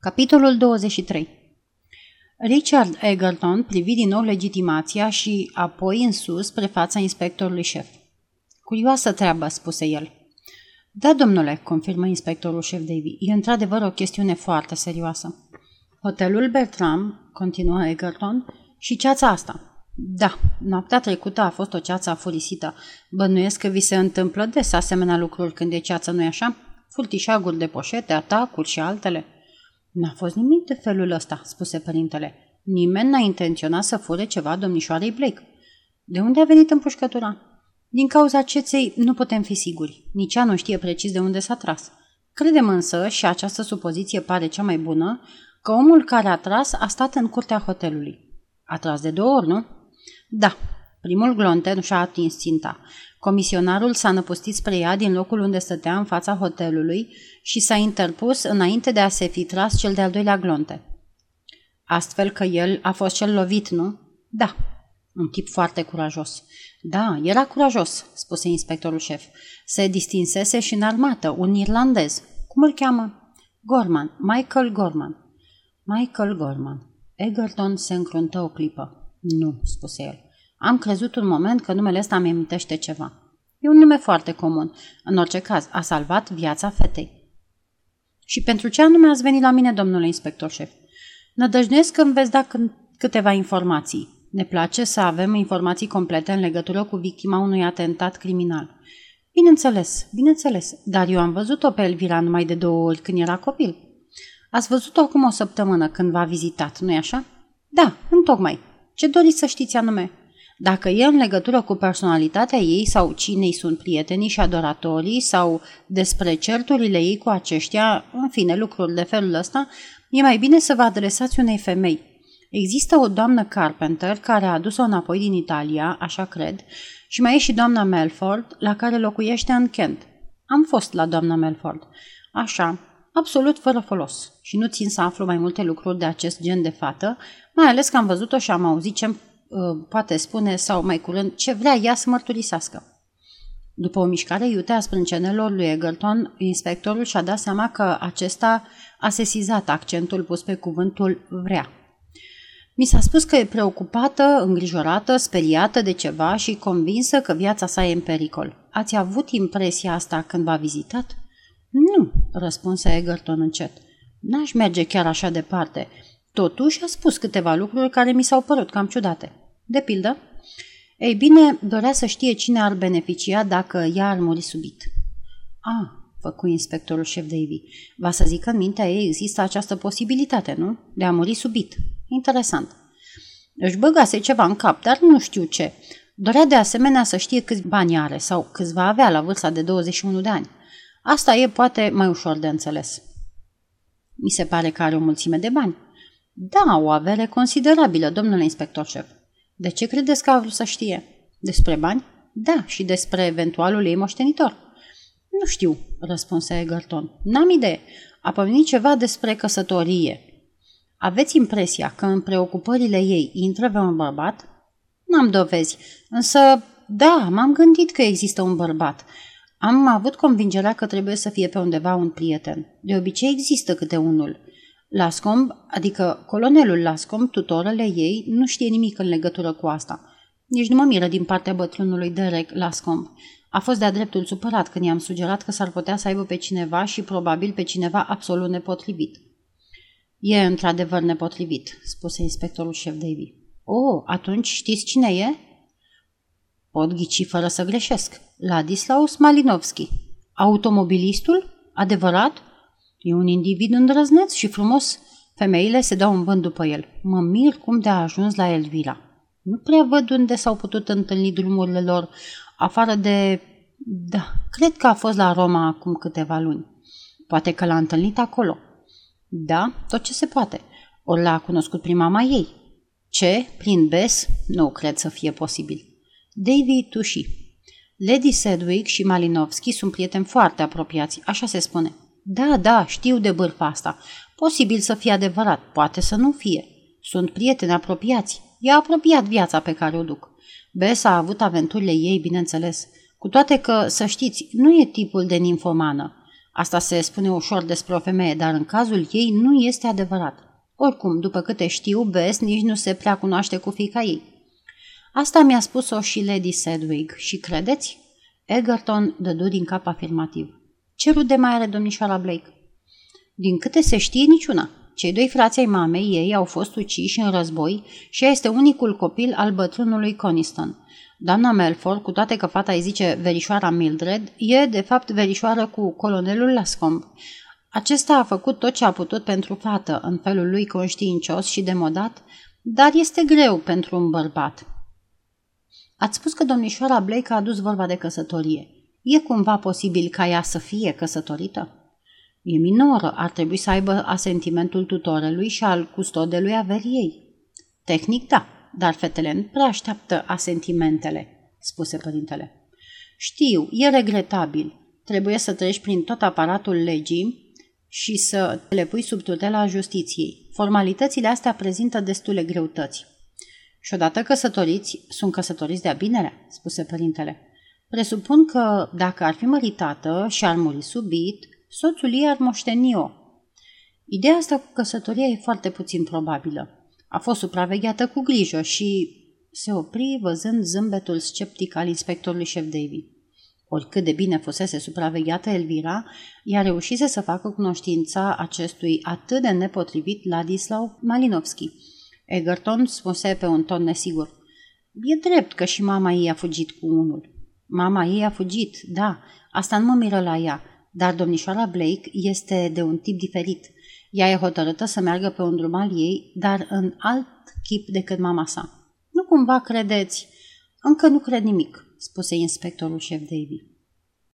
Capitolul 23 Richard Egerton privi din nou legitimația și apoi în sus spre fața inspectorului șef. Curioasă treabă, spuse el. Da, domnule, confirmă inspectorul șef Davy. E într-adevăr o chestiune foarte serioasă. Hotelul Bertram, continuă Egerton, și ceața asta. Da, noaptea trecută a fost o ceață afurisită. Bănuiesc că vi se întâmplă des asemenea lucruri când e ceață, nu-i așa? Furtișaguri de poșete, atacuri și altele. N-a fost nimic de felul ăsta, spuse părintele. Nimeni n-a intenționat să fure ceva domnișoarei Blake. De unde a venit împușcătura? Din cauza ceței nu putem fi siguri. Nici ea nu știe precis de unde s-a tras. Credem însă, și această supoziție pare cea mai bună, că omul care a tras a stat în curtea hotelului. A tras de două ori, nu? Da. Primul glonte nu și-a atins ținta. Comisionarul s-a năpustit spre ea din locul unde stătea în fața hotelului și s-a interpus înainte de a se fi tras cel de-al doilea glonte. Astfel că el a fost cel lovit, nu? Da. Un tip foarte curajos. Da, era curajos, spuse inspectorul șef. Se distinsese și în armată, un irlandez. Cum îl cheamă? Gorman, Michael Gorman. Michael Gorman. Egerton se încruntă o clipă. Nu, spuse el. Am crezut un moment că numele ăsta mi amintește ceva. E un nume foarte comun. În orice caz, a salvat viața fetei. Și pentru ce anume ați venit la mine, domnule inspector șef? Nădăjduiesc că îmi veți da câteva informații. Ne place să avem informații complete în legătură cu victima unui atentat criminal. Bineînțeles, bineînțeles, dar eu am văzut-o pe Elvira numai de două ori când era copil. Ați văzut-o acum o săptămână când v-a vizitat, nu-i așa? Da, întocmai. Ce doriți să știți anume? Dacă e în legătură cu personalitatea ei sau cine sunt prietenii și adoratorii sau despre certurile ei cu aceștia, în fine, lucruri de felul ăsta, e mai bine să vă adresați unei femei. Există o doamnă Carpenter care a adus-o înapoi din Italia, așa cred, și mai e și doamna Melford, la care locuiește în Kent. Am fost la doamna Melford. Așa, absolut fără folos. Și nu țin să aflu mai multe lucruri de acest gen de fată, mai ales că am văzut-o și am auzit ce Uh, poate spune, sau mai curând, ce vrea ea să mărturisească. După o mișcare iute a sprâncenelor lui Egerton, inspectorul și-a dat seama că acesta a sesizat accentul pus pe cuvântul vrea. Mi s-a spus că e preocupată, îngrijorată, speriată de ceva și convinsă că viața sa e în pericol. Ați avut impresia asta când v-a vizitat? Nu, răspunse Egerton încet. N-aș merge chiar așa departe. Totuși a spus câteva lucruri care mi s-au părut cam ciudate. De pildă, ei bine, dorea să știe cine ar beneficia dacă ea ar muri subit. A, făcu inspectorul șef Davy. Va să zic că în mintea ei există această posibilitate, nu? De a muri subit. Interesant. Își băgase ceva în cap, dar nu știu ce. Dorea de asemenea să știe câți bani are sau câți va avea la vârsta de 21 de ani. Asta e poate mai ușor de înțeles. Mi se pare că are o mulțime de bani. Da, o avere considerabilă, domnule inspector șef. De ce credeți că a vrut să știe? Despre bani? Da, și despre eventualul ei moștenitor. Nu știu, răspunse Egerton. N-am idee. A pomenit ceva despre căsătorie. Aveți impresia că în preocupările ei intră vreun bărbat? N-am dovezi, însă, da, m-am gândit că există un bărbat. Am avut convingerea că trebuie să fie pe undeva un prieten. De obicei există câte unul. Lascomb, adică colonelul Lascomb, tutorele ei, nu știe nimic în legătură cu asta. Nici nu mă miră din partea bătrânului Derek Lascomb. A fost de-a dreptul supărat când i-am sugerat că s-ar putea să aibă pe cineva și probabil pe cineva absolut nepotrivit. E într-adevăr nepotrivit, spuse inspectorul șef Davy. Oh, atunci știți cine e? Pot ghici fără să greșesc. Ladislaus Malinovski. Automobilistul? Adevărat? E un individ îndrăzneț și frumos. Femeile se dau în vânt după el. Mă mir cum de a ajuns la Elvira. Nu prea văd unde s-au putut întâlni drumurile lor, afară de... Da, cred că a fost la Roma acum câteva luni. Poate că l-a întâlnit acolo. Da, tot ce se poate. Ori l-a cunoscut prin mama ei. Ce? Prin Bes? Nu cred să fie posibil. Davy tuși. Lady Sedwick și Malinovski sunt prieteni foarte apropiați, așa se spune. Da, da, știu de bârfa asta. Posibil să fie adevărat, poate să nu fie. Sunt prieteni apropiați. I-a apropiat viața pe care o duc. Bess a avut aventurile ei, bineînțeles. Cu toate că, să știți, nu e tipul de ninfomană. Asta se spune ușor despre o femeie, dar în cazul ei nu este adevărat. Oricum, după câte știu, Bess nici nu se prea cunoaște cu fica ei. Asta mi-a spus-o și Lady Sedwig și credeți? Egerton dădu din cap afirmativ. Ce rude mai are domnișoara Blake? Din câte se știe, niciuna. Cei doi frați ai mamei ei au fost uciși în război și ea este unicul copil al bătrânului Coniston. Doamna Melford, cu toate că fata îi zice verișoara Mildred, e de fapt verișoară cu colonelul Lascomb. Acesta a făcut tot ce a putut pentru fată, în felul lui conștiincios și demodat, dar este greu pentru un bărbat. Ați spus că domnișoara Blake a adus vorba de căsătorie. E cumva posibil ca ea să fie căsătorită? E minoră, ar trebui să aibă asentimentul tutorelui și al custodelui averiei. Tehnic, da, dar fetele nu prea așteaptă asentimentele, spuse părintele. Știu, e regretabil. Trebuie să treci prin tot aparatul legii și să le pui sub tutela justiției. Formalitățile astea prezintă destule greutăți. Și odată căsătoriți, sunt căsătoriți de-a binele, spuse părintele. Presupun că, dacă ar fi măritată și ar muri subit, soțul ei ar moșteni-o. Ideea asta cu căsătoria e foarte puțin probabilă. A fost supravegheată cu grijă și se opri văzând zâmbetul sceptic al inspectorului șef David. Oricât de bine fusese supravegheată Elvira, ea reușise să facă cunoștința acestui atât de nepotrivit Ladislau Malinovski. Egerton spuse pe un ton nesigur. E drept că și mama ei a fugit cu unul. Mama ei a fugit, da, asta nu mă miră la ea, dar domnișoara Blake este de un tip diferit – ea e hotărâtă să meargă pe un drum al ei, dar în alt chip decât mama sa. Nu cumva credeți? Încă nu cred nimic, spuse inspectorul șef Davy.